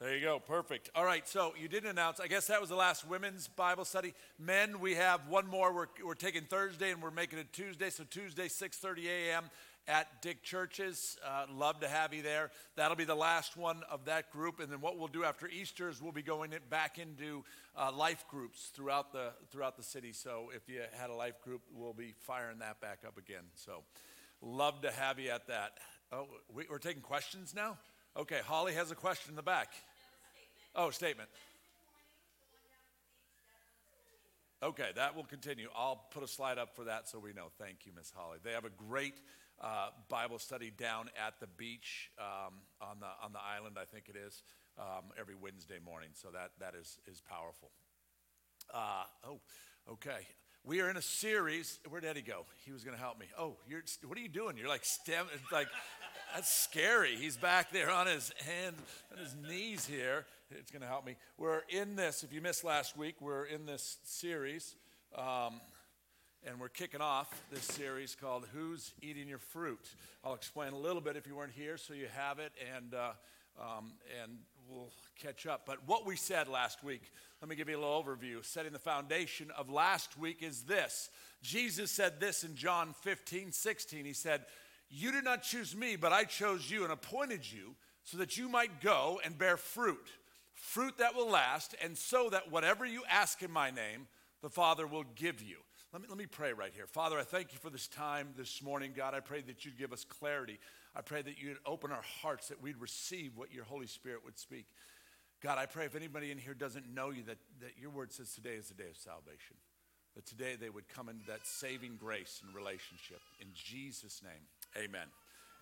There you go. Perfect. All right. So you didn't announce. I guess that was the last women's Bible study. Men, we have one more. We're, we're taking Thursday and we're making it Tuesday. So Tuesday, 6:30 a.m. at Dick Churches. Uh, love to have you there. That'll be the last one of that group. And then what we'll do after Easter is we'll be going back into uh, life groups throughout the throughout the city. So if you had a life group, we'll be firing that back up again. So love to have you at that. Oh, we, we're taking questions now. Okay, Holly has a question in the back. Oh, statement. Okay, that will continue. I'll put a slide up for that so we know. Thank you, Miss Holly. They have a great uh, Bible study down at the beach um, on the on the island, I think it is, um, every Wednesday morning. So that that is is powerful. Uh, oh, okay. We are in a series. Where'd Eddie go? He was going to help me. Oh, you're. What are you doing? You're like stem. Like that's scary. He's back there on his hand, on his knees here. It's going to help me. We're in this. If you missed last week, we're in this series, um, and we're kicking off this series called "Who's Eating Your Fruit." I'll explain a little bit if you weren't here, so you have it, and uh, um, and we'll catch up. But what we said last week, let me give you a little overview. Setting the foundation of last week is this: Jesus said this in John 15, 16. He said. You did not choose me, but I chose you and appointed you so that you might go and bear fruit, fruit that will last, and so that whatever you ask in my name, the Father will give you. Let me, let me pray right here. Father, I thank you for this time this morning. God, I pray that you'd give us clarity. I pray that you'd open our hearts, that we'd receive what your Holy Spirit would speak. God, I pray if anybody in here doesn't know you, that, that your word says today is the day of salvation. That today they would come into that saving grace and relationship. In Jesus' name. Amen.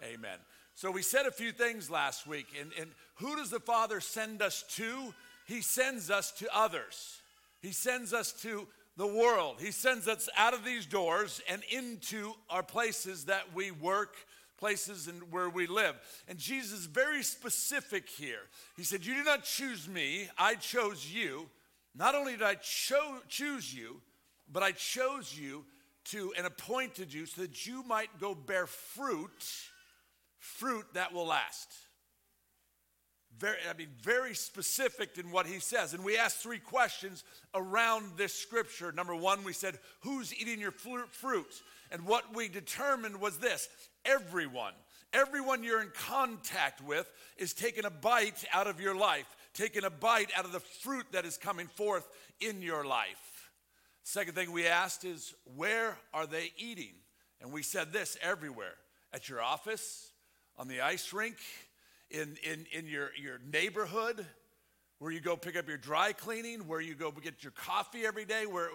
Amen. So we said a few things last week. And, and who does the Father send us to? He sends us to others. He sends us to the world. He sends us out of these doors and into our places that we work, places and where we live. And Jesus is very specific here. He said, You did not choose me, I chose you. Not only did I cho- choose you, but I chose you to and appointed you so that you might go bear fruit, fruit that will last. Very, I mean, very specific in what he says. And we asked three questions around this scripture. Number one, we said, Who's eating your fruit? And what we determined was this everyone, everyone you're in contact with is taking a bite out of your life, taking a bite out of the fruit that is coming forth in your life. Second thing we asked is, where are they eating? And we said this everywhere at your office, on the ice rink, in, in, in your, your neighborhood, where you go pick up your dry cleaning, where you go get your coffee every day, where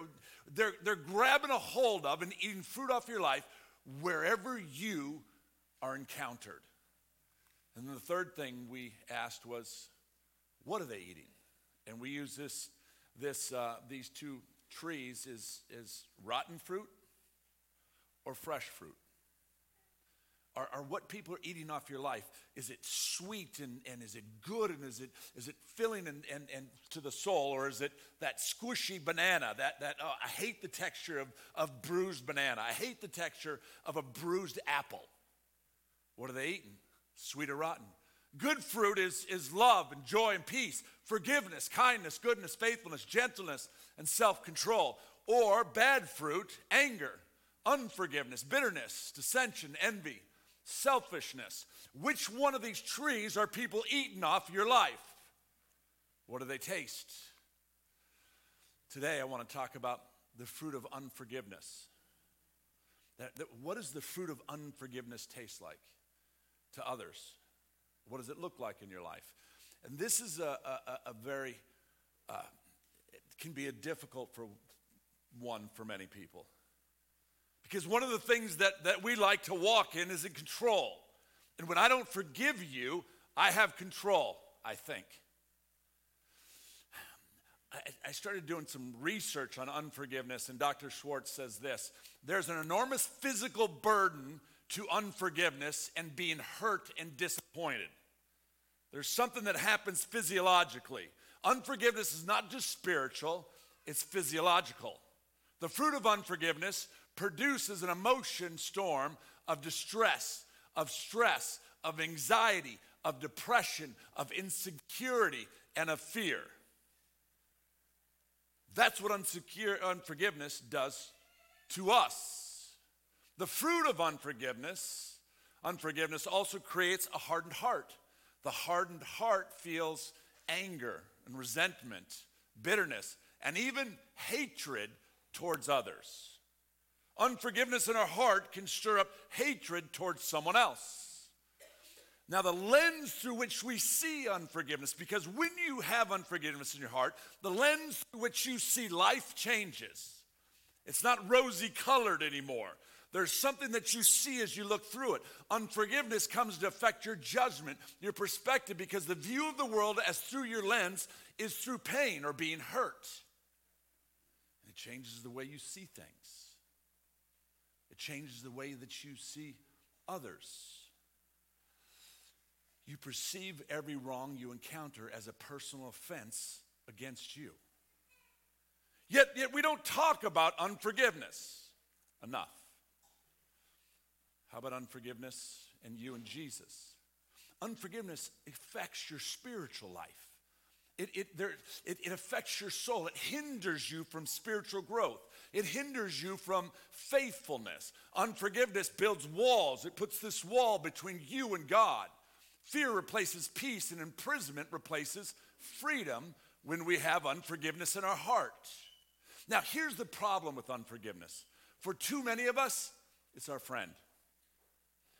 they're, they're grabbing a hold of and eating fruit off your life wherever you are encountered. And then the third thing we asked was, what are they eating? And we use this, this, uh, these two trees is, is rotten fruit or fresh fruit? Are, are what people are eating off your life, is it sweet and, and is it good and is it, is it filling and, and, and to the soul or is it that squishy banana, that, that oh, I hate the texture of, of bruised banana. I hate the texture of a bruised apple. What are they eating? Sweet or rotten? Good fruit is, is love and joy and peace, forgiveness, kindness, goodness, faithfulness, gentleness, and self control. Or bad fruit, anger, unforgiveness, bitterness, dissension, envy, selfishness. Which one of these trees are people eating off your life? What do they taste? Today, I want to talk about the fruit of unforgiveness. That, that, what does the fruit of unforgiveness taste like to others? What does it look like in your life? And this is a, a, a very, uh, it can be a difficult for one for many people. Because one of the things that, that we like to walk in is in control. And when I don't forgive you, I have control, I think. I, I started doing some research on unforgiveness, and Dr. Schwartz says this there's an enormous physical burden to unforgiveness and being hurt and disappointed. There's something that happens physiologically. Unforgiveness is not just spiritual, it's physiological. The fruit of unforgiveness produces an emotion storm of distress, of stress, of anxiety, of depression, of insecurity, and of fear. That's what unsecure, unforgiveness does to us. The fruit of unforgiveness, unforgiveness also creates a hardened heart. The hardened heart feels anger and resentment, bitterness, and even hatred towards others. Unforgiveness in our heart can stir up hatred towards someone else. Now, the lens through which we see unforgiveness, because when you have unforgiveness in your heart, the lens through which you see life changes. It's not rosy colored anymore. There's something that you see as you look through it. Unforgiveness comes to affect your judgment, your perspective, because the view of the world as through your lens is through pain or being hurt. And it changes the way you see things, it changes the way that you see others. You perceive every wrong you encounter as a personal offense against you. Yet, yet we don't talk about unforgiveness enough. How about unforgiveness and you and Jesus? Unforgiveness affects your spiritual life. It, it, there, it, it affects your soul. It hinders you from spiritual growth. It hinders you from faithfulness. Unforgiveness builds walls. It puts this wall between you and God. Fear replaces peace, and imprisonment replaces freedom when we have unforgiveness in our heart. Now, here's the problem with unforgiveness for too many of us, it's our friend.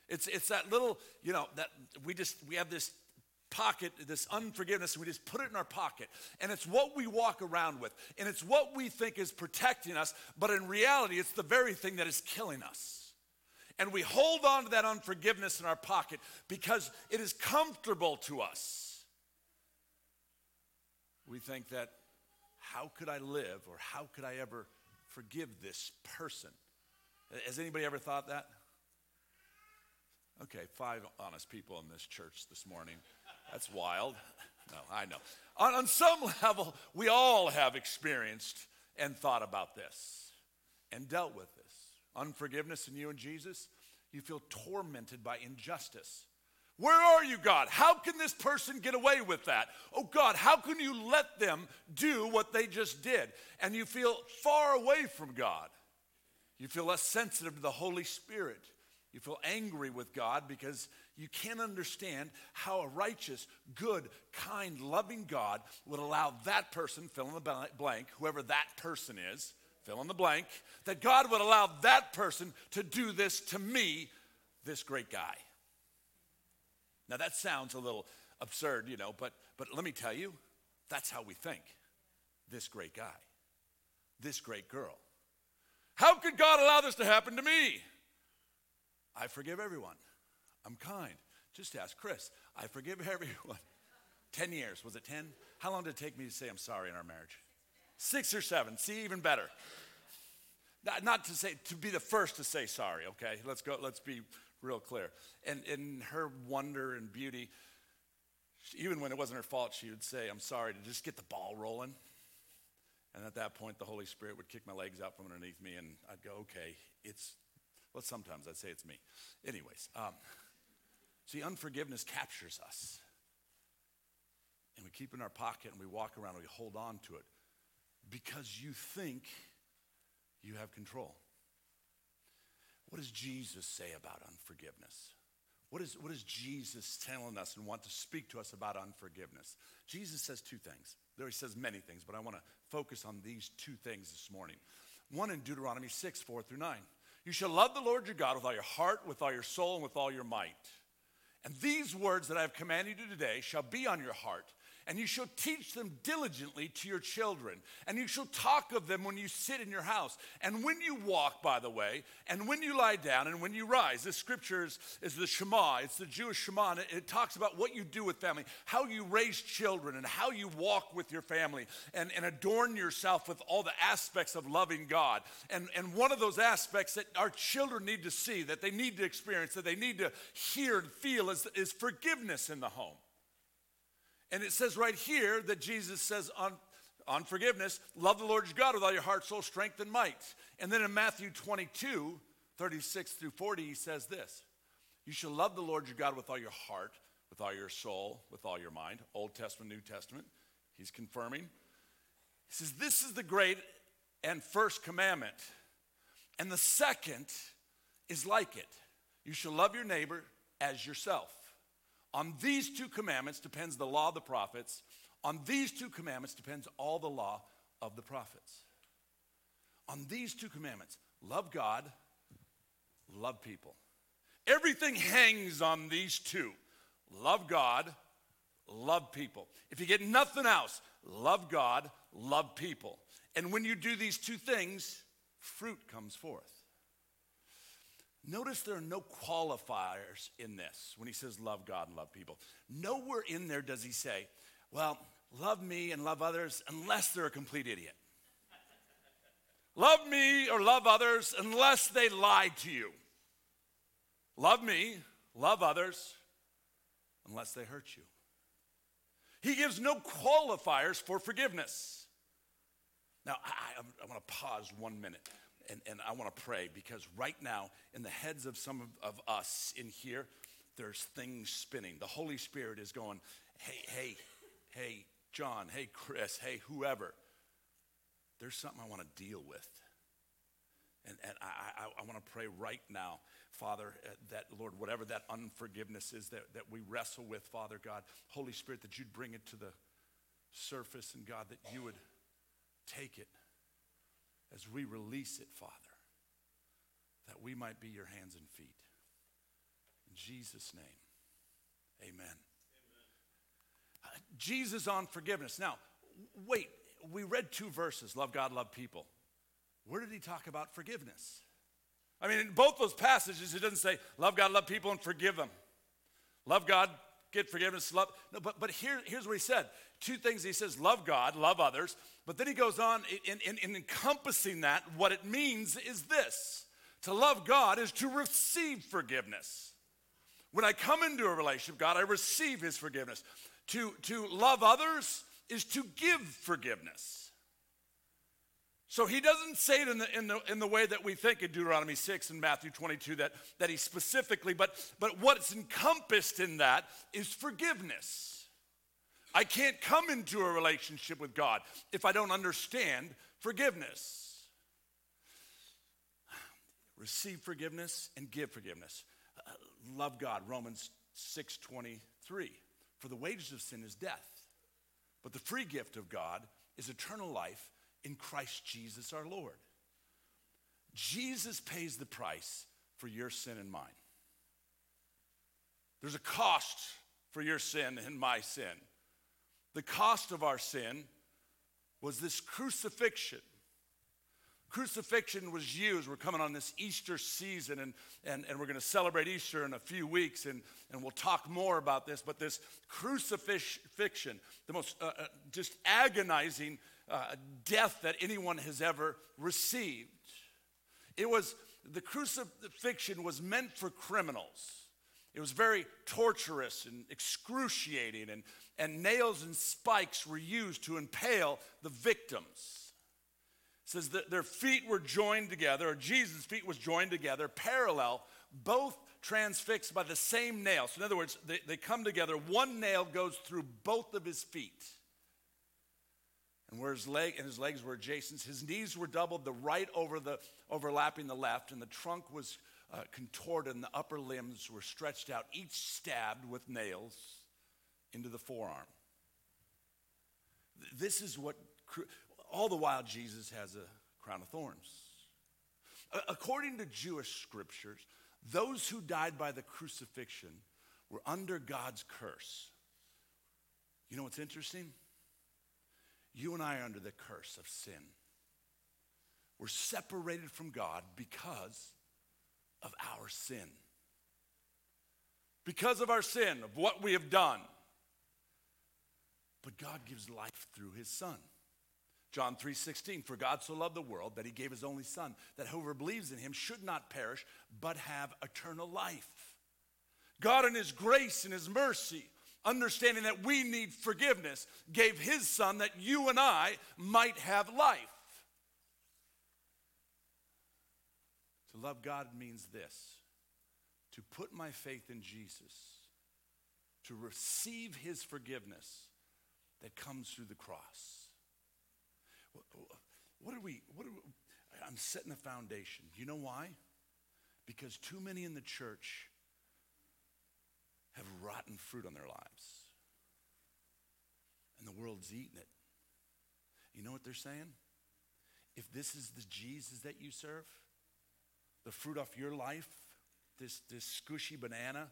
It's, it's that little, you know, that we just, we have this pocket, this unforgiveness, and we just put it in our pocket. And it's what we walk around with, and it's what we think is protecting us, but in reality, it's the very thing that is killing us and we hold on to that unforgiveness in our pocket because it is comfortable to us. We think that, how could I live or how could I ever forgive this person? Has anybody ever thought that? Okay, five honest people in this church this morning. That's wild. No, I know. On, on some level, we all have experienced and thought about this and dealt with this unforgiveness in you and Jesus, you feel tormented by injustice. Where are you, God? How can this person get away with that? Oh, God, how can you let them do what they just did? And you feel far away from God. You feel less sensitive to the Holy Spirit. You feel angry with God because you can't understand how a righteous, good, kind, loving God would allow that person, fill in the blank, whoever that person is, fill in the blank, that God would allow that person to do this to me, this great guy. Now that sounds a little absurd, you know, but, but let me tell you, that's how we think. This great guy, this great girl. How could God allow this to happen to me? I forgive everyone. I'm kind. Just ask Chris. I forgive everyone. 10 years. Was it 10? How long did it take me to say I'm sorry in our marriage? Six or seven. See, even better. Not, not to say, to be the first to say sorry, okay? Let's go, let's be real clear. And in her wonder and beauty, even when it wasn't her fault, she would say, I'm sorry, to just get the ball rolling. And at that point, the Holy Spirit would kick my legs out from underneath me, and I'd go, okay, it's, well, sometimes I'd say it's me. Anyways, um, see, unforgiveness captures us. And we keep it in our pocket and we walk around and we hold on to it because you think you have control. What does Jesus say about unforgiveness? What is, what is Jesus telling us and want to speak to us about unforgiveness? Jesus says two things. There he says many things, but I want to focus on these two things this morning. One in Deuteronomy 6, 4 through 9. You shall love the Lord your God with all your heart, with all your soul, and with all your might. And these words that I have commanded you today shall be on your heart and you shall teach them diligently to your children, and you shall talk of them when you sit in your house, and when you walk, by the way, and when you lie down, and when you rise. This scripture is, is the Shema, it's the Jewish Shema, and it, it talks about what you do with family, how you raise children, and how you walk with your family, and, and adorn yourself with all the aspects of loving God. And, and one of those aspects that our children need to see, that they need to experience, that they need to hear and feel is, is forgiveness in the home. And it says right here that Jesus says on, on forgiveness, love the Lord your God with all your heart, soul, strength, and might. And then in Matthew 22, 36 through 40, he says this You shall love the Lord your God with all your heart, with all your soul, with all your mind. Old Testament, New Testament. He's confirming. He says, This is the great and first commandment. And the second is like it you shall love your neighbor as yourself. On these two commandments depends the law of the prophets. On these two commandments depends all the law of the prophets. On these two commandments love God, love people. Everything hangs on these two love God, love people. If you get nothing else, love God, love people. And when you do these two things, fruit comes forth. Notice there are no qualifiers in this when he says love God and love people. Nowhere in there does he say, well, love me and love others unless they're a complete idiot. love me or love others unless they lie to you. Love me, love others unless they hurt you. He gives no qualifiers for forgiveness. Now, I, I, I want to pause one minute and, and I want to pray because right now, in the heads of some of, of us in here, there's things spinning. The Holy Spirit is going, hey, hey, hey, John, hey, Chris, hey, whoever. There's something I want to deal with. And, and I, I, I want to pray right now, Father, uh, that, Lord, whatever that unforgiveness is that, that we wrestle with, Father God, Holy Spirit, that you'd bring it to the surface, and God, that you would take it as we release it, Father, that we might be your hands and feet. In Jesus' name, amen. amen. Uh, Jesus on forgiveness. Now, wait, we read two verses love God, love people. Where did he talk about forgiveness? I mean, in both those passages, it doesn't say love God, love people, and forgive them. Love God, get forgiveness, love. No, but, but here, here's what he said. Two things he says love God, love others. But then he goes on in, in, in encompassing that, what it means is this to love God is to receive forgiveness. When I come into a relationship God, I receive his forgiveness. To, to love others is to give forgiveness. So he doesn't say it in the, in the, in the way that we think in Deuteronomy 6 and Matthew 22 that, that he specifically, but, but what's encompassed in that is forgiveness. I can't come into a relationship with God if I don't understand forgiveness. Receive forgiveness and give forgiveness. Uh, love God, Romans 6 23. For the wages of sin is death, but the free gift of God is eternal life in Christ Jesus our Lord. Jesus pays the price for your sin and mine. There's a cost for your sin and my sin. The cost of our sin was this crucifixion. Crucifixion was used. We're coming on this Easter season, and, and, and we're going to celebrate Easter in a few weeks, and, and we'll talk more about this. But this crucifixion, the most uh, uh, just agonizing uh, death that anyone has ever received. It was, the crucifixion was meant for criminals. It was very torturous and excruciating, and, and nails and spikes were used to impale the victims. It says that their feet were joined together, or Jesus' feet was joined together, parallel, both transfixed by the same nail. So, in other words, they, they come together, one nail goes through both of his feet and where his leg and his legs were adjacent. His knees were doubled, the right over the overlapping the left, and the trunk was uh, contorted, and the upper limbs were stretched out, each stabbed with nails into the forearm. This is what all the while Jesus has a crown of thorns. According to Jewish scriptures, those who died by the crucifixion were under God's curse. You know what's interesting? You and I are under the curse of sin. We're separated from God because of our sin. Because of our sin, of what we have done. But God gives life through his son. John 3:16 For God so loved the world that he gave his only son that whoever believes in him should not perish but have eternal life. God in his grace and his mercy understanding that we need forgiveness gave his son that you and I might have life. To love God means this to put my faith in Jesus, to receive his forgiveness that comes through the cross. What are we, what are we, I'm setting a foundation. You know why? Because too many in the church have rotten fruit on their lives. And the world's eating it. You know what they're saying? If this is the Jesus that you serve, the fruit off your life, this, this squishy banana,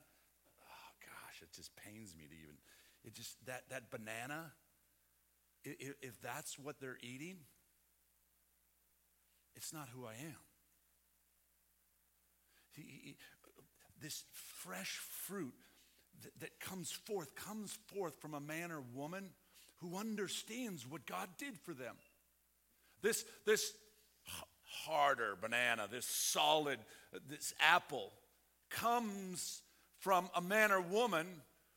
oh gosh, it just pains me to even, it just, that, that banana, if, if that's what they're eating, it's not who I am. This fresh fruit that, that comes forth comes forth from a man or woman who understands what God did for them. This, this harder banana, this solid, uh, this apple comes from a man or woman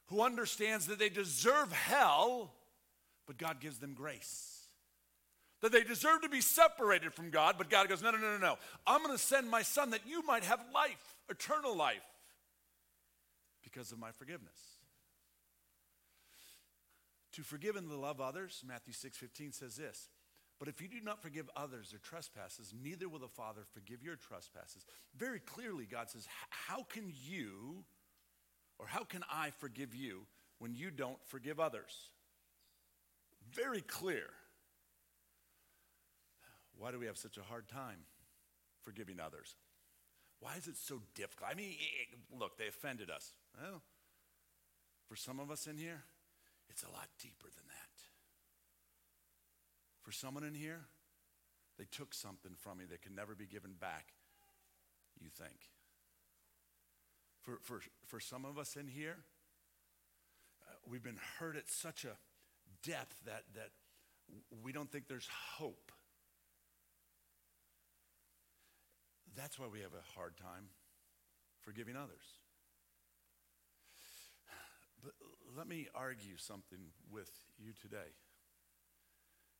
who understands that they deserve hell, but God gives them grace. That they deserve to be separated from God, but God goes, no, no, no, no, no. I'm going to send my son that you might have life, eternal life, because of my forgiveness. To forgive and to love others, Matthew 6:15 says this. But if you do not forgive others their trespasses, neither will the Father forgive your trespasses. Very clearly, God says, How can you, or how can I forgive you when you don't forgive others? Very clear. Why do we have such a hard time forgiving others? Why is it so difficult? I mean, look, they offended us. Well, for some of us in here, it's a lot deeper than that. For someone in here, they took something from me that can never be given back, you think. For, for, for some of us in here, uh, we've been hurt at such a depth that, that we don't think there's hope. That's why we have a hard time forgiving others. But let me argue something with you today.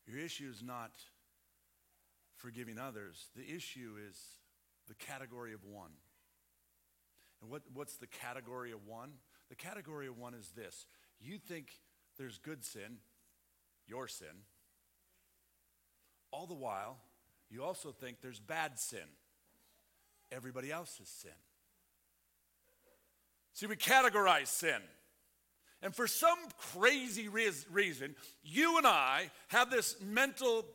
Your issue is not forgiving others, the issue is the category of one. And what, what's the category of one? The category of one is this you think there's good sin, your sin. All the while, you also think there's bad sin, everybody else's sin. See, we categorize sin. And for some crazy reason, you and I have this mental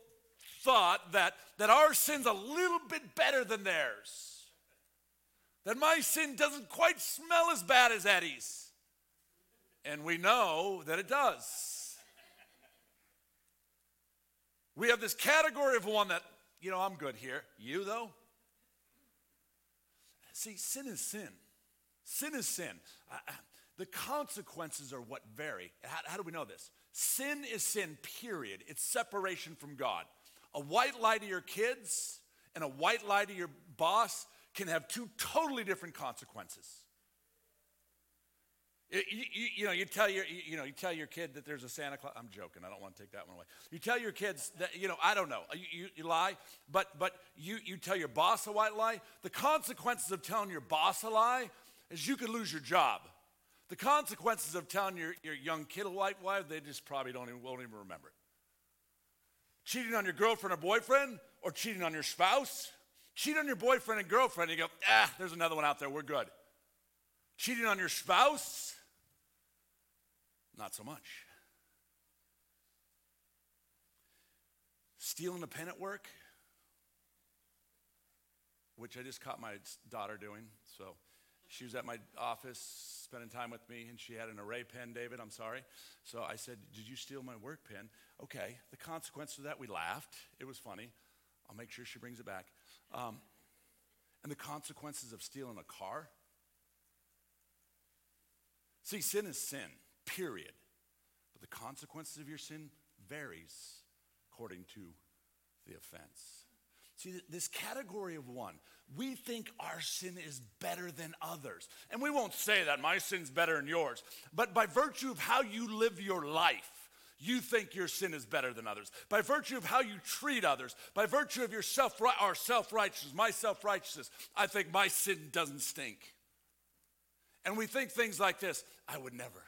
thought that, that our sin's a little bit better than theirs. That my sin doesn't quite smell as bad as Eddie's. And we know that it does. We have this category of one that, you know, I'm good here. You, though? See, sin is sin. Sin is sin. The consequences are what vary. How, how, do we know this? Sin is sin, period. It's separation from God. A white lie to your kids and a white lie to your boss can have two totally different consequences. You, you, you, know, you tell your, you know, you tell your kid that there's a Santa Claus. I'm joking. I don't want to take that one away. You tell your kids that, you know, I don't know. You, you, lie, but but you you tell your boss a white lie. The consequences of telling your boss a lie is you could lose your job. The consequences of telling your, your young kid a white lie, they just probably don't even, won't even remember it. Cheating on your girlfriend or boyfriend, or cheating on your spouse. Cheat on your boyfriend and girlfriend, and you go, ah, there's another one out there, we're good. Cheating on your spouse, not so much. Stealing a pen at work, which I just caught my daughter doing, so she was at my office spending time with me, and she had an array pen, David, I'm sorry. So I said, Did you steal my work pen? Okay. The consequence of that, we laughed. It was funny. I'll make sure she brings it back. Um, and the consequences of stealing a car. See, sin is sin, period. But the consequences of your sin varies according to the offense. See, this category of one, we think our sin is better than others. And we won't say that my sin's better than yours. But by virtue of how you live your life, you think your sin is better than others. By virtue of how you treat others, by virtue of your self our self-righteousness, my self-righteousness, I think my sin doesn't stink. And we think things like this, I would never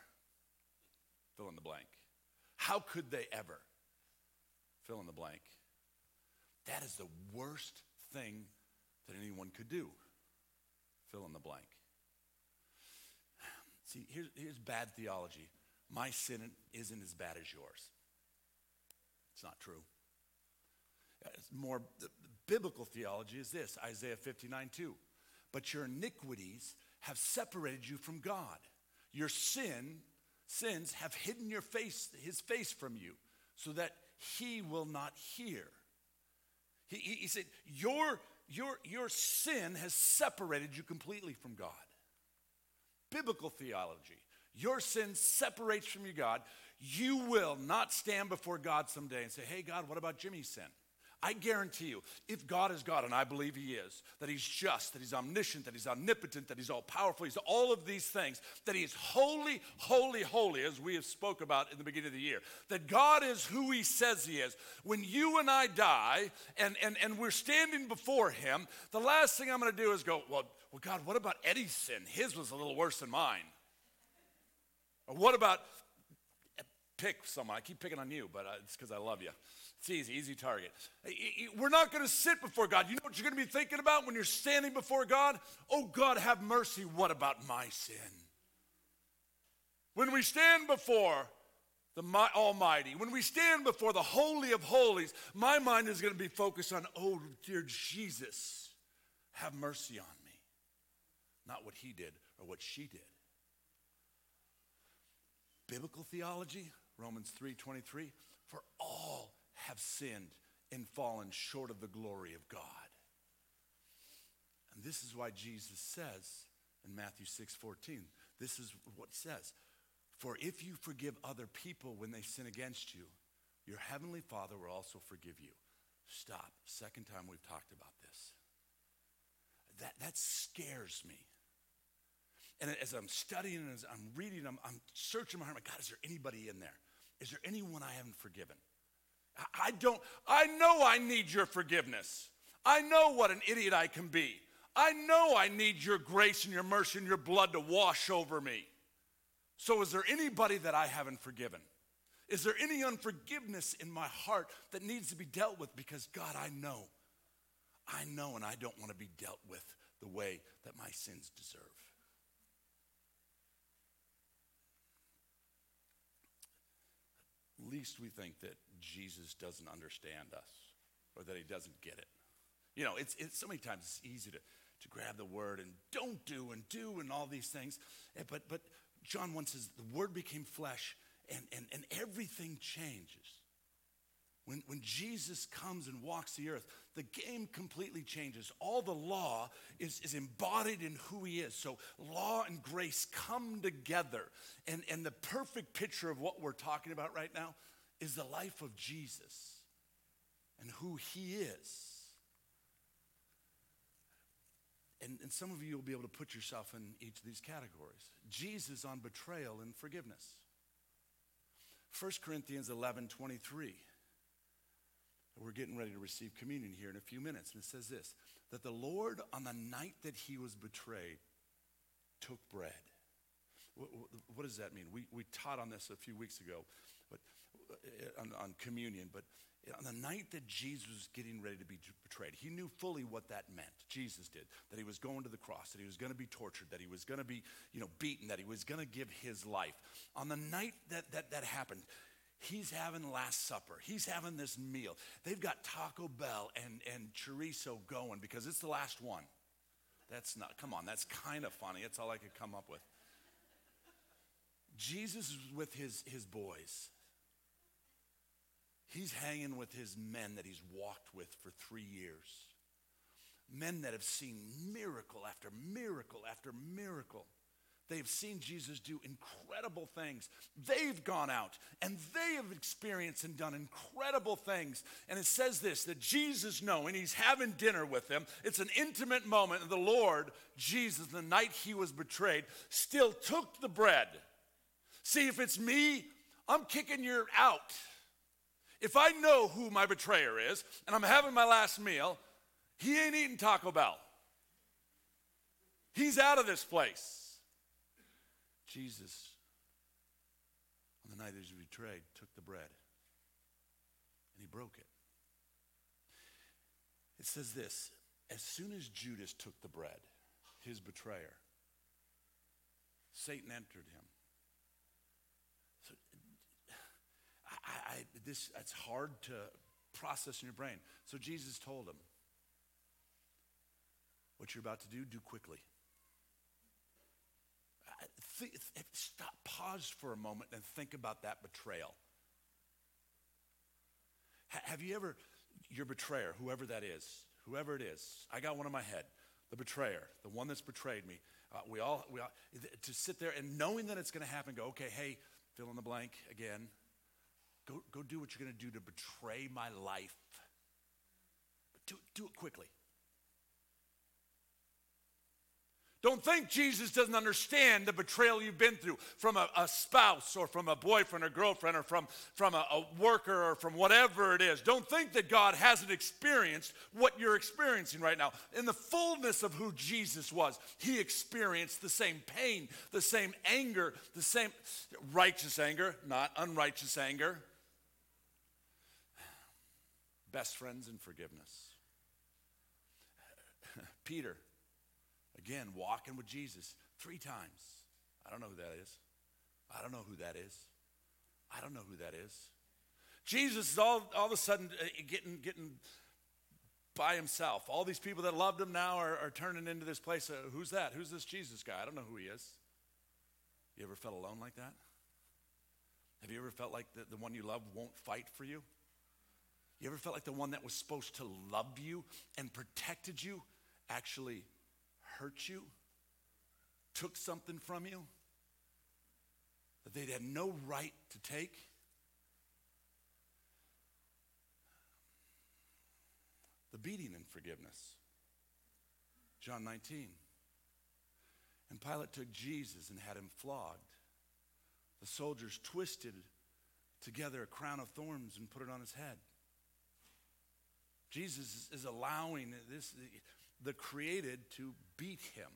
fill in the blank. How could they ever fill in the blank? That is the worst thing that anyone could do. Fill in the blank. See, here's, here's bad theology. My sin isn't as bad as yours. It's not true. Uh, it's more the, the biblical theology is this Isaiah 59 2. But your iniquities have separated you from God. Your sin, sins have hidden your face, his face from you, so that he will not hear. He, he, he said, your, your, your sin has separated you completely from God. Biblical theology. Your sin separates from you, God. You will not stand before God someday and say, Hey, God, what about Jimmy's sin? I guarantee you, if God is God, and I believe He is, that He's just, that He's omniscient, that He's omnipotent, that He's all powerful, He's all of these things, that He is holy, holy, holy, as we have spoke about in the beginning of the year, that God is who He says He is. When you and I die and, and, and we're standing before Him, the last thing I'm going to do is go, well, well, God, what about Eddie's sin? His was a little worse than mine. Or what about, pick someone, I keep picking on you, but uh, it's because I love you. It's easy, easy target. We're not going to sit before God. You know what you're going to be thinking about when you're standing before God? Oh, God, have mercy. What about my sin? When we stand before the Almighty, when we stand before the Holy of Holies, my mind is going to be focused on, oh, dear Jesus, have mercy on me. Not what he did or what she did. Biblical theology, Romans 3:23, for all have sinned and fallen short of the glory of God. And this is why Jesus says in Matthew 6 14, this is what he says. For if you forgive other people when they sin against you, your heavenly Father will also forgive you. Stop. Second time we've talked about this. That, that scares me. And as I'm studying and as I'm reading, I'm, I'm searching my heart. My God, is there anybody in there? Is there anyone I haven't forgiven? I don't, I know I need your forgiveness. I know what an idiot I can be. I know I need your grace and your mercy and your blood to wash over me. So, is there anybody that I haven't forgiven? Is there any unforgiveness in my heart that needs to be dealt with? Because, God, I know. I know, and I don't want to be dealt with the way that my sins deserve. Least we think that Jesus doesn't understand us or that he doesn't get it. You know, it's, it's so many times it's easy to, to grab the word and don't do and do and all these things. Eh, but, but John 1 says, the word became flesh and, and, and everything changes. When, when Jesus comes and walks the earth, the game completely changes. All the law is, is embodied in who he is. So law and grace come together. And, and the perfect picture of what we're talking about right now is the life of Jesus and who he is. And, and some of you will be able to put yourself in each of these categories. Jesus on betrayal and forgiveness. 1 Corinthians 11 23. We're getting ready to receive communion here in a few minutes. And it says this that the Lord, on the night that he was betrayed, took bread. What, what, does that mean? We, we taught on this a few weeks ago but, Uh, on, on communion, but on the night that Jesus was getting ready to be betrayed, he knew fully what that meant. Jesus did. That he was going to the cross, that he was going to be tortured, that he was going to be, you know, beaten, that he was going to give his life. On the night that that, that happened, he's having Last Supper. He's having this meal. They've got Taco Bell and, and chorizo going because it's the last one. That's not, come on, that's kind of funny. That's all I could come up with. Jesus is with his, his boys. He's hanging with his men that he's walked with for three years. Men that have seen miracle after miracle after miracle. They've seen Jesus do incredible things. They've gone out and they have experienced and done incredible things. And it says this that Jesus, knowing he's having dinner with them, it's an intimate moment. And the Lord, Jesus, the night he was betrayed, still took the bread. See, if it's me, I'm kicking you out. If I know who my betrayer is and I'm having my last meal, he ain't eating Taco Bell. He's out of this place. Jesus, on the night he was betrayed, took the bread and he broke it. It says this as soon as Judas took the bread, his betrayer, Satan entered him. So, I, I, this, it's hard to process in your brain. So Jesus told him, What you're about to do, do quickly stop, pause for a moment and think about that betrayal. Have you ever, your betrayer, whoever that is, whoever it is, I got one in my head, the betrayer, the one that's betrayed me. Uh, we all, we all, to sit there and knowing that it's going to happen, go, okay, hey, fill in the blank again. Go, go do what you're going to do to betray my life. But do, do it quickly. Don't think Jesus doesn't understand the betrayal you've been through from a, a spouse or from a boyfriend or girlfriend or from, from a, a worker or from whatever it is. Don't think that God hasn't experienced what you're experiencing right now. In the fullness of who Jesus was, he experienced the same pain, the same anger, the same righteous anger, not unrighteous anger. Best friends in forgiveness. Peter Again, walking with Jesus three times. I don't know who that is. I don't know who that is. I don't know who that is. Jesus is all, all of a sudden uh, getting, getting by himself. All these people that loved him now are, are turning into this place. Uh, who's that? Who's this Jesus guy? I don't know who he is. You ever felt alone like that? Have you ever felt like the, the one you love won't fight for you? You ever felt like the one that was supposed to love you and protected you actually hurt you, took something from you that they'd had no right to take. The beating and forgiveness. John 19. And Pilate took Jesus and had him flogged. The soldiers twisted together a crown of thorns and put it on his head. Jesus is allowing this, the created to beat him.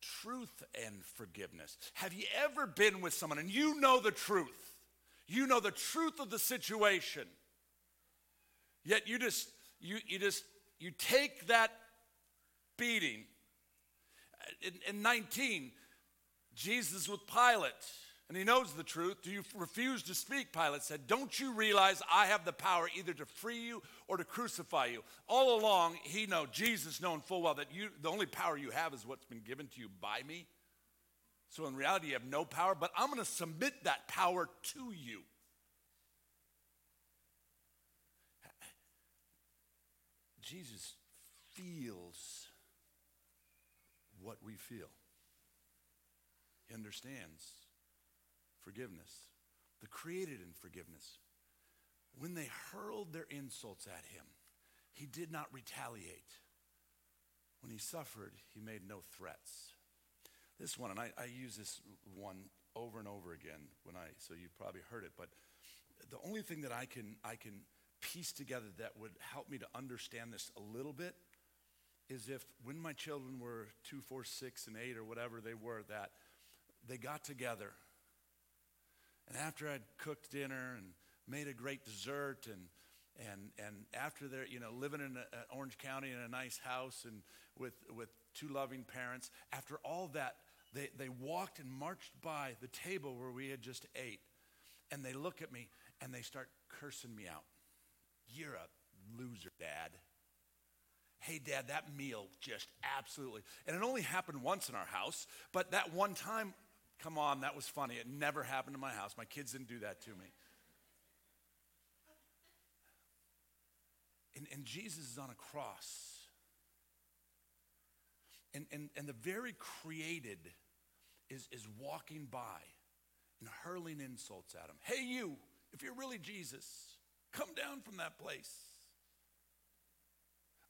Truth and forgiveness. Have you ever been with someone and you know the truth? You know the truth of the situation. Yet you just you you just you take that beating. In, in 19, Jesus with Pilate and he knows the truth. Do you refuse to speak? Pilate said, Don't you realize I have the power either to free you or to crucify you? All along, he know, Jesus knowing full well that you the only power you have is what's been given to you by me. So in reality, you have no power, but I'm going to submit that power to you. Jesus feels what we feel. He understands forgiveness, the created in forgiveness. When they hurled their insults at him, he did not retaliate. When he suffered, he made no threats. This one, and I, I use this one over and over again when I, so you probably heard it, but the only thing that I can, I can piece together that would help me to understand this a little bit is if when my children were two, four, six, and eight, or whatever they were, that they got together and after I'd cooked dinner and made a great dessert and and and after they're you know living in a, Orange County in a nice house and with with two loving parents, after all that, they they walked and marched by the table where we had just ate, and they look at me and they start cursing me out. You're a loser, Dad. Hey, Dad, that meal just absolutely. And it only happened once in our house, but that one time, come on, that was funny. It never happened in my house. My kids didn't do that to me. And, and Jesus is on a cross. And, and, and the very created is, is walking by and hurling insults at him. Hey, you, if you're really Jesus, come down from that place.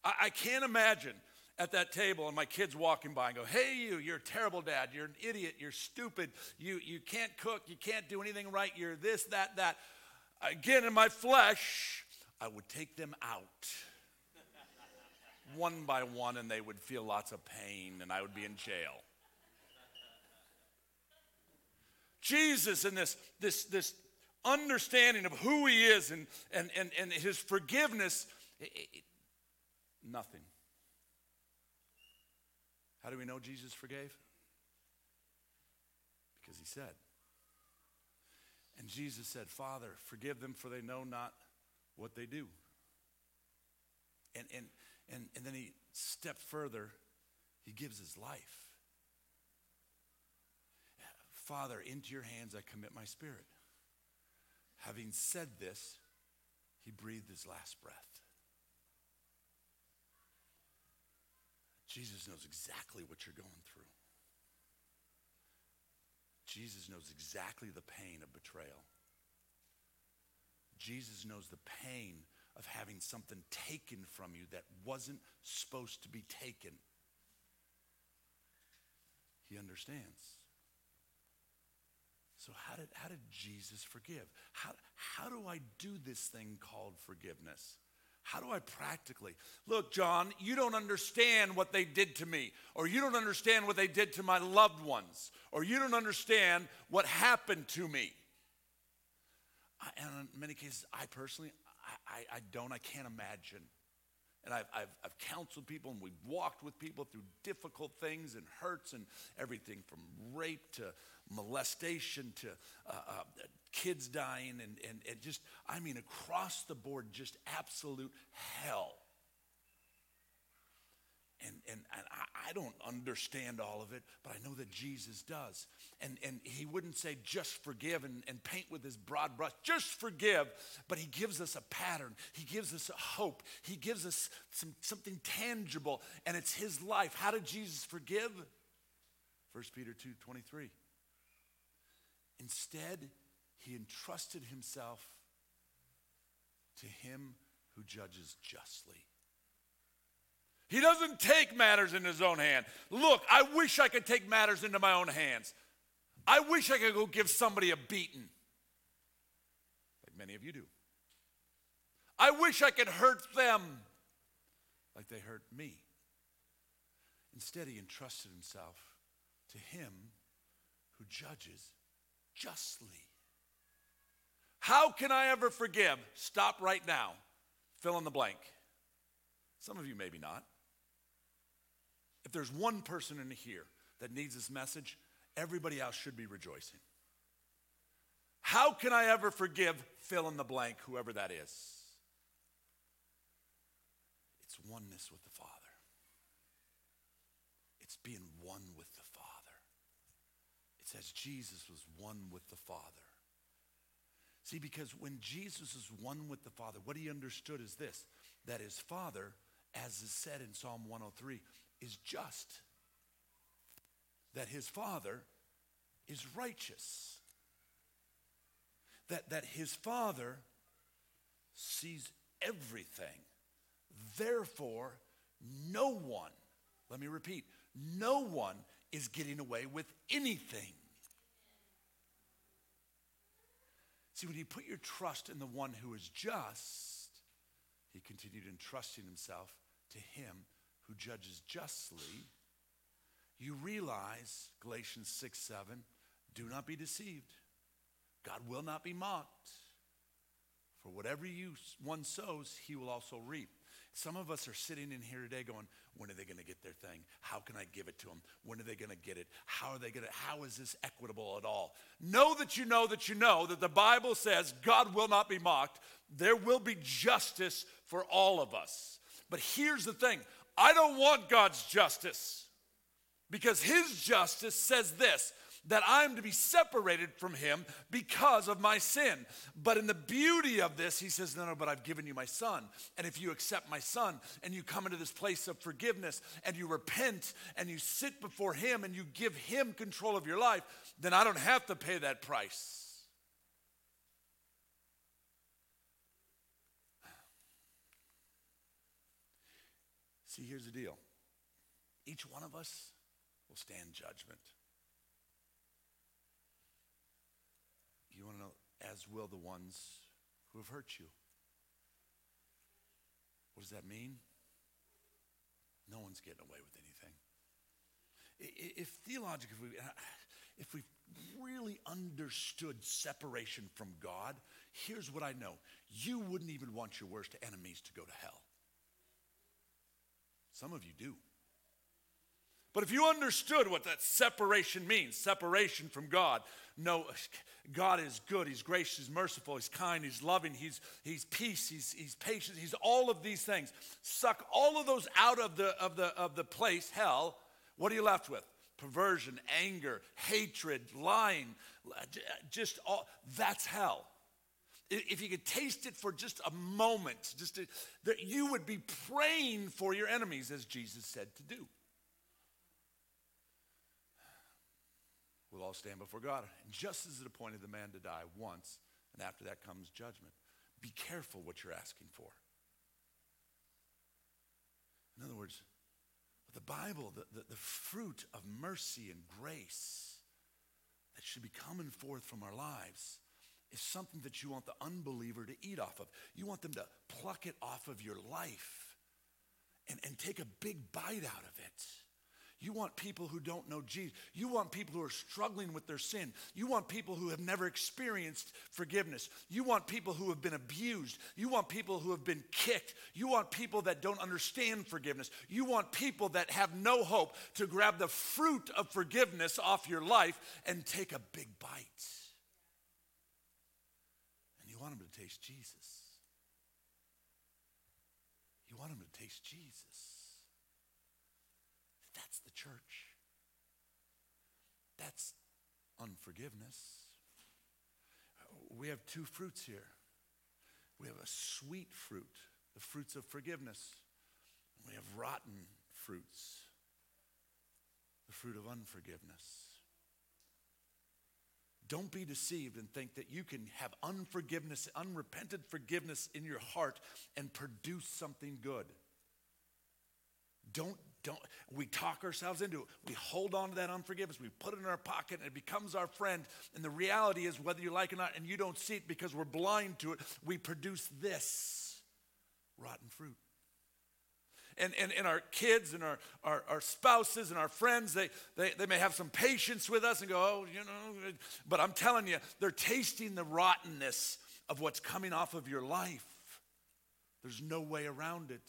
I, I can't imagine at that table and my kids walking by and go, Hey, you, you're a terrible dad. You're an idiot. You're stupid. You, you can't cook. You can't do anything right. You're this, that, that. Again, in my flesh, I would take them out one by one and they would feel lots of pain and I would be in jail. Jesus in this, this, this understanding of who he is and, and, and, and his forgiveness, it, it, nothing. How do we know Jesus forgave? Because he said. And Jesus said, Father, forgive them for they know not what they do. And, and, and, and then he stepped further, he gives his life. Father, into your hands I commit my spirit. Having said this, he breathed his last breath. Jesus knows exactly what you're going through. Jesus knows exactly the pain of betrayal. Jesus knows the pain of having something taken from you that wasn't supposed to be taken. He understands. So, how did, how did Jesus forgive? How, how do I do this thing called forgiveness? How do I practically? Look, John, you don't understand what they did to me, or you don't understand what they did to my loved ones, or you don't understand what happened to me. I, and in many cases, I personally, I, I, I don't, I can't imagine. And I've, I've, I've, counseled people and we've walked with people through difficult things and hurts and everything from rape to molestation to uh, uh, kids dying and, and, and just, I mean, across the board, just absolute hell. And, and, and I, I don't understand all of it, but I know that Jesus does. And, and he wouldn't say just forgive and, and paint with his broad brush, just forgive, but he gives us a pattern. He gives us a hope. He gives us some, something tangible, and it's his life. How did Jesus forgive? 1 Peter 2 23. Instead, he entrusted himself to him who judges justly. He doesn't take matters in his own hand. Look, I wish I could take matters into my own hands. I wish I could go give somebody a beating, like many of you do. I wish I could hurt them like they hurt me. Instead, he entrusted himself to him who judges justly. How can I ever forgive? Stop right now. Fill in the blank. Some of you maybe not. If there's one person in here that needs this message, everybody else should be rejoicing. How can I ever forgive? Fill in the blank, whoever that is. It's oneness with the Father. It's being one with the Father. It says Jesus was one with the Father. See, because when Jesus is one with the Father, what he understood is this that his Father, as is said in Psalm 103, is just, that his Father is righteous, that, that his Father sees everything. Therefore, no one, let me repeat, no one is getting away with anything. See, when you put your trust in the one who is just, he continued entrusting himself to him who judges justly. You realize, Galatians 6 7, do not be deceived. God will not be mocked. For whatever you one sows, he will also reap. Some of us are sitting in here today going, when are they going to get their thing? How can I give it to them? When are they going to get it? How are they going to, how is this equitable at all? Know that you know that you know that the Bible says God will not be mocked. There will be justice for all of us. But here's the thing I don't want God's justice because his justice says this that I'm to be separated from him because of my sin. But in the beauty of this, he says, No, no, but I've given you my son. And if you accept my son and you come into this place of forgiveness and you repent and you sit before him and you give him control of your life, then I don't have to pay that price. See, here's the deal each one of us will stand judgment. You want to know, as will the ones who have hurt you. What does that mean? No one's getting away with anything. If theologically, if we, uh, if we really understood separation from God, here's what I know. You wouldn't even want your worst enemies to go to hell. Some of you do. But if you understood what that separation means, separation from God, no, God is good, He's gracious, He's merciful, He's kind, He's loving, He's, he's peace, he's, he's patient, He's all of these things. Suck all of those out of the, of, the, of the place, hell, what are you left with? Perversion, anger, hatred, lying, just all, that's hell. If you could taste it for just a moment, just to, that you would be praying for your enemies, as Jesus said to do. We'll all stand before God. And just as it appointed the man to die once, and after that comes judgment. Be careful what you're asking for. In other words, the Bible, the, the, the fruit of mercy and grace that should be coming forth from our lives is something that you want the unbeliever to eat off of. You want them to pluck it off of your life and, and take a big bite out of it. You want people who don't know Jesus. You want people who are struggling with their sin. You want people who have never experienced forgiveness. You want people who have been abused. You want people who have been kicked. You want people that don't understand forgiveness. You want people that have no hope to grab the fruit of forgiveness off your life and take a big bite. Want them to taste Jesus. You want them to taste Jesus That's the church. That's unforgiveness. We have two fruits here. We have a sweet fruit, the fruits of forgiveness. We have rotten fruits, the fruit of unforgiveness. Don't be deceived and think that you can have unforgiveness, unrepented forgiveness in your heart and produce something good. Don't don't we talk ourselves into it. We hold on to that unforgiveness. We put it in our pocket and it becomes our friend. And the reality is whether you like it or not and you don't see it because we're blind to it we produce this rotten fruit and, and, and our kids and our, our, our spouses and our friends, they, they, they may have some patience with us and go, oh, you know, but I'm telling you, they're tasting the rottenness of what's coming off of your life. There's no way around it.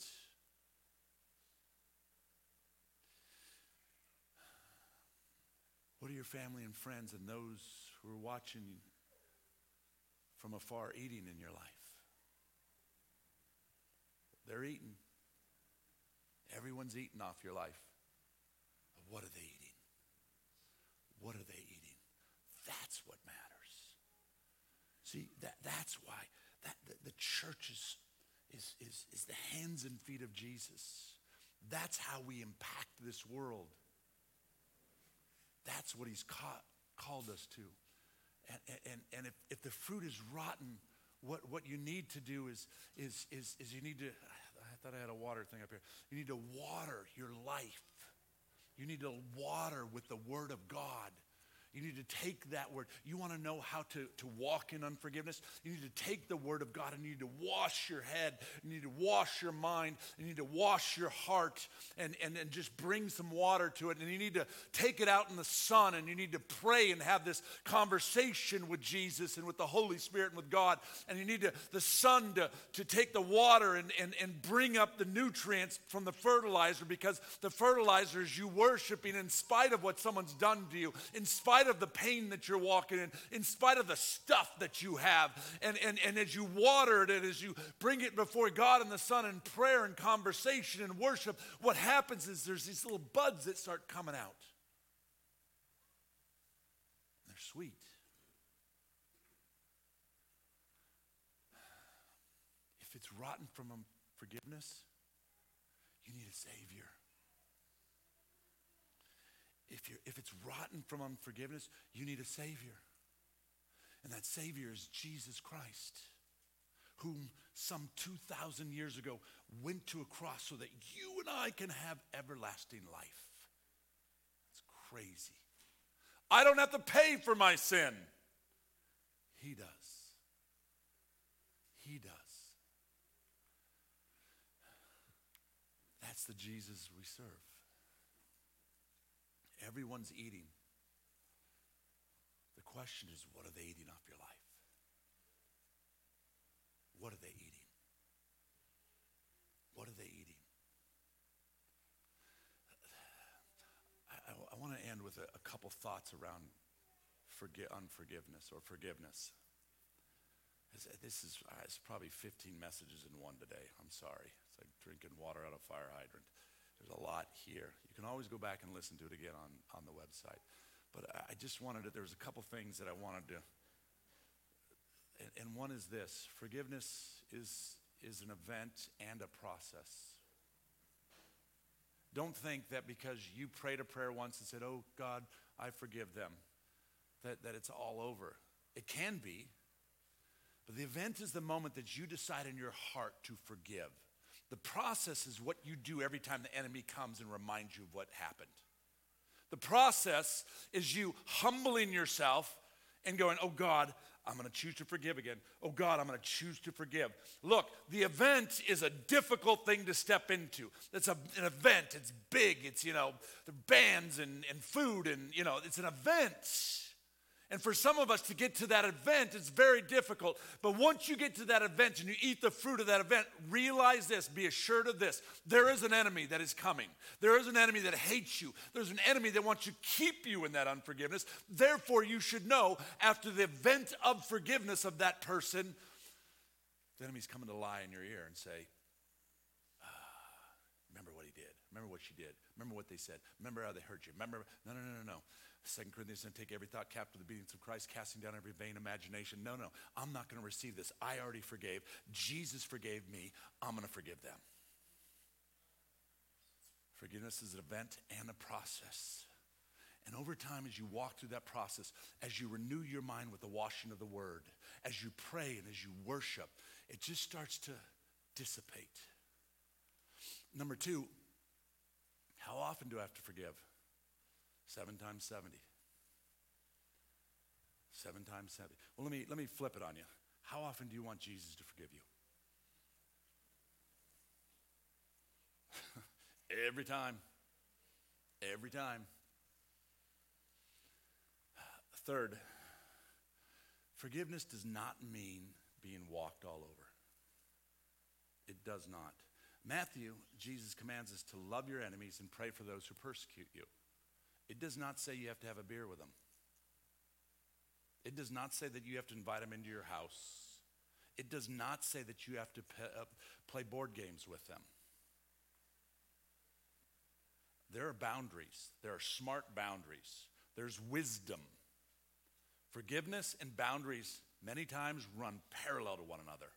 What are your family and friends and those who are watching you from afar eating in your life? They're eating. Everyone's eating off your life. But what are they eating? What are they eating? That's what matters. See, that, that's why that, the, the church is, is, is, is the hands and feet of Jesus. That's how we impact this world. That's what he's called us to. And, and, and if, if the fruit is rotten, what, what you need to do is, is, is, is you need to, thought I had a water thing up here. You need to water your life. You need to water with the word of God. You need to take that word. You want to know how to, to walk in unforgiveness? You need to take the word of God and you need to wash your head. You need to wash your mind. You need to wash your heart and, and, and just bring some water to it. And you need to take it out in the sun and you need to pray and have this conversation with Jesus and with the Holy Spirit and with God. And you need to, the sun to, to take the water and, and, and bring up the nutrients from the fertilizer because the fertilizer is you worshiping in spite of what someone's done to you, in spite spite of the pain that you're walking in, in spite of the stuff that you have, and, and, and as you water it and as you bring it before God and the Son in prayer and conversation and worship, what happens is there's these little buds that start coming out. They're sweet. If it's rotten from unforgiveness, you need a Savior. If, you're, if it's rotten from unforgiveness, you need a Savior. And that Savior is Jesus Christ, whom some 2,000 years ago went to a cross so that you and I can have everlasting life. It's crazy. I don't have to pay for my sin. He does. He does. That's the Jesus we serve. Everyone's eating. The question is, what are they eating off your life? What are they eating? What are they eating? I, I, I want to end with a, a couple thoughts around forgi- unforgiveness or forgiveness. This is uh, it's probably 15 messages in one today. I'm sorry. It's like drinking water out of a fire hydrant. There's a lot here. You can always go back and listen to it again on, on the website. But I just wanted to, there's a couple things that I wanted to, and, and one is this forgiveness is, is an event and a process. Don't think that because you prayed a prayer once and said, Oh God, I forgive them, that, that it's all over. It can be, but the event is the moment that you decide in your heart to forgive. The process is what you do every time the enemy comes and reminds you of what happened. The process is you humbling yourself and going, Oh God, I'm going to choose to forgive again. Oh God, I'm going to choose to forgive. Look, the event is a difficult thing to step into. It's a, an event, it's big, it's, you know, the bands and, and food, and, you know, it's an event. And for some of us to get to that event, it's very difficult. But once you get to that event and you eat the fruit of that event, realize this, be assured of this. There is an enemy that is coming. There is an enemy that hates you. There's an enemy that wants to keep you in that unforgiveness. Therefore, you should know after the event of forgiveness of that person, the enemy's coming to lie in your ear and say, ah, Remember what he did. Remember what she did. Remember what they said. Remember how they hurt you. Remember, no, no, no, no, no. Second Corinthians said, take every thought captive to the obedience of Christ, casting down every vain imagination. No, no, I'm not going to receive this. I already forgave. Jesus forgave me. I'm going to forgive them. Forgiveness is an event and a process. And over time, as you walk through that process, as you renew your mind with the washing of the word, as you pray and as you worship, it just starts to dissipate. Number two, how often do I have to forgive? Seven times 70. Seven times 70. Well, let me, let me flip it on you. How often do you want Jesus to forgive you? Every time. Every time. Third, forgiveness does not mean being walked all over. It does not. Matthew, Jesus commands us to love your enemies and pray for those who persecute you. It does not say you have to have a beer with them. It does not say that you have to invite them into your house. It does not say that you have to uh, play board games with them. There are boundaries. There are smart boundaries. There's wisdom. Forgiveness and boundaries many times run parallel to one another.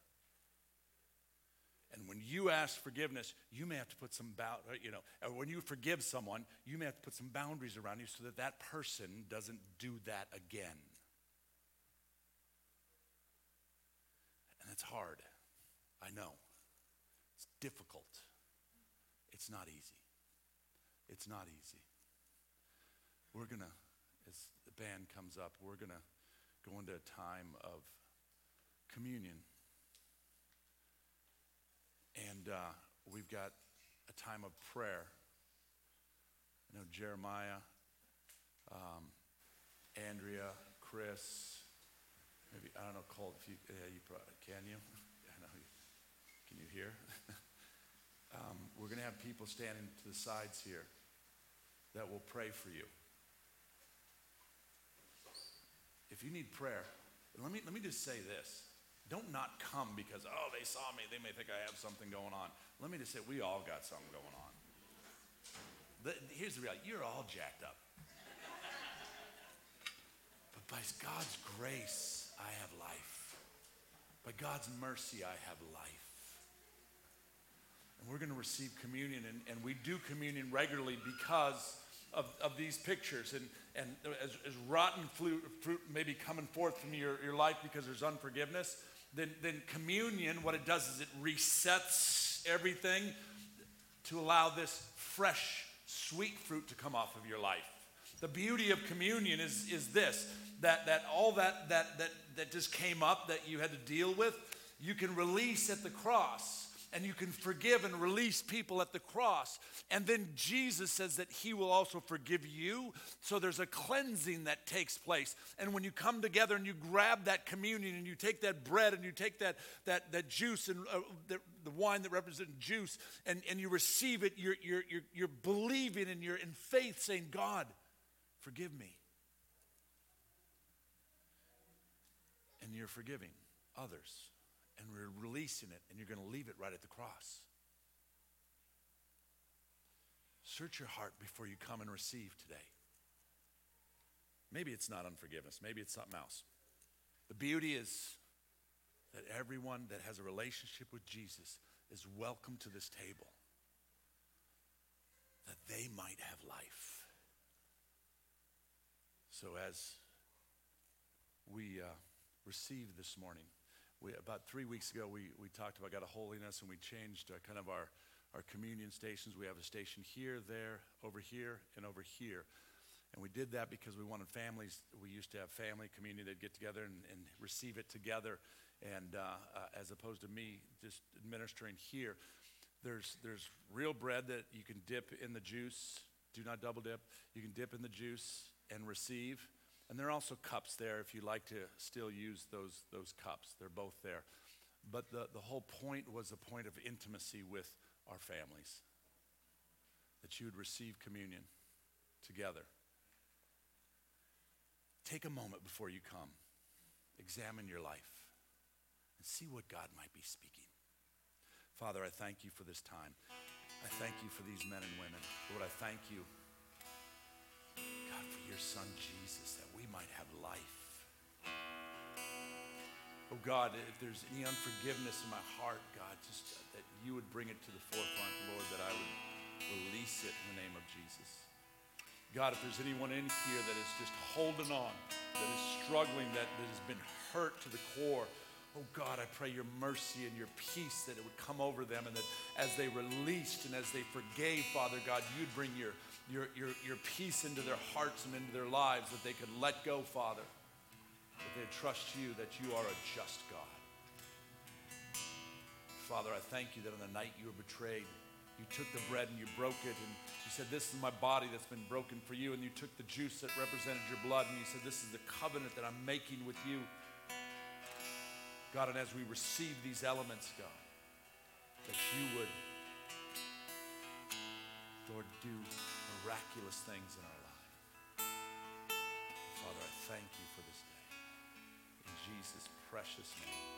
And when you ask forgiveness, you may have to put some, uh, you know, when you forgive someone, you may have to put some boundaries around you so that that person doesn't do that again. And it's hard. I know. It's difficult. It's not easy. It's not easy. We're going to, as the band comes up, we're going to go into a time of communion. And uh, we've got a time of prayer. I know Jeremiah, um, Andrea, Chris, maybe, I don't know, Colt, if you, yeah, you probably, can you? I know. Can you hear? um, we're going to have people standing to the sides here that will pray for you. if you need prayer, let me, let me just say this. Don't not come because, oh, they saw me. They may think I have something going on. Let me just say, we all got something going on. The, here's the reality you're all jacked up. but by God's grace, I have life. By God's mercy, I have life. And we're going to receive communion, and, and we do communion regularly because of, of these pictures. And, and as, as rotten fruit, fruit may be coming forth from your, your life because there's unforgiveness, then, then communion, what it does is it resets everything to allow this fresh, sweet fruit to come off of your life. The beauty of communion is, is this that, that all that, that, that, that just came up that you had to deal with, you can release at the cross and you can forgive and release people at the cross. And then Jesus says that he will also forgive you. So there's a cleansing that takes place. And when you come together and you grab that communion and you take that bread and you take that, that, that juice and uh, the, the, wine that represents juice and, and you receive it, you're, you're, you're, you're believing and you're in faith saying, God, forgive me. And you're forgiving others and we're releasing it, and you're going to leave it right at the cross. Search your heart before you come and receive today. Maybe it's not unforgiveness, maybe it's something else. The beauty is that everyone that has a relationship with Jesus is welcome to this table, that they might have life. So, as we uh, receive this morning, we, about three weeks ago, we, we talked about God of holiness and we changed uh, kind of our, our communion stations. We have a station here, there, over here, and over here. And we did that because we wanted families. We used to have family communion. They'd get together and, and receive it together, and uh, uh, as opposed to me just administering here. There's, there's real bread that you can dip in the juice. Do not double dip. You can dip in the juice and receive. And there are also cups there if you like to still use those, those cups. They're both there. But the, the whole point was a point of intimacy with our families. That you would receive communion together. Take a moment before you come. Examine your life and see what God might be speaking. Father, I thank you for this time. I thank you for these men and women. Lord, I thank you, your son Jesus, that we might have life. Oh God, if there's any unforgiveness in my heart, God, just that you would bring it to the forefront, Lord, that I would release it in the name of Jesus. God, if there's anyone in here that is just holding on, that is struggling, that, that has been hurt to the core, oh God, I pray your mercy and your peace that it would come over them and that as they released and as they forgave, Father God, you'd bring your your, your, your peace into their hearts and into their lives, that they could let go, Father, that they'd trust you, that you are a just God. Father, I thank you that on the night you were betrayed, you took the bread and you broke it, and you said, This is my body that's been broken for you. And you took the juice that represented your blood, and you said, This is the covenant that I'm making with you. God, and as we receive these elements, God, that you would, Lord, do miraculous things in our life. Father, I thank you for this day. In Jesus' precious name.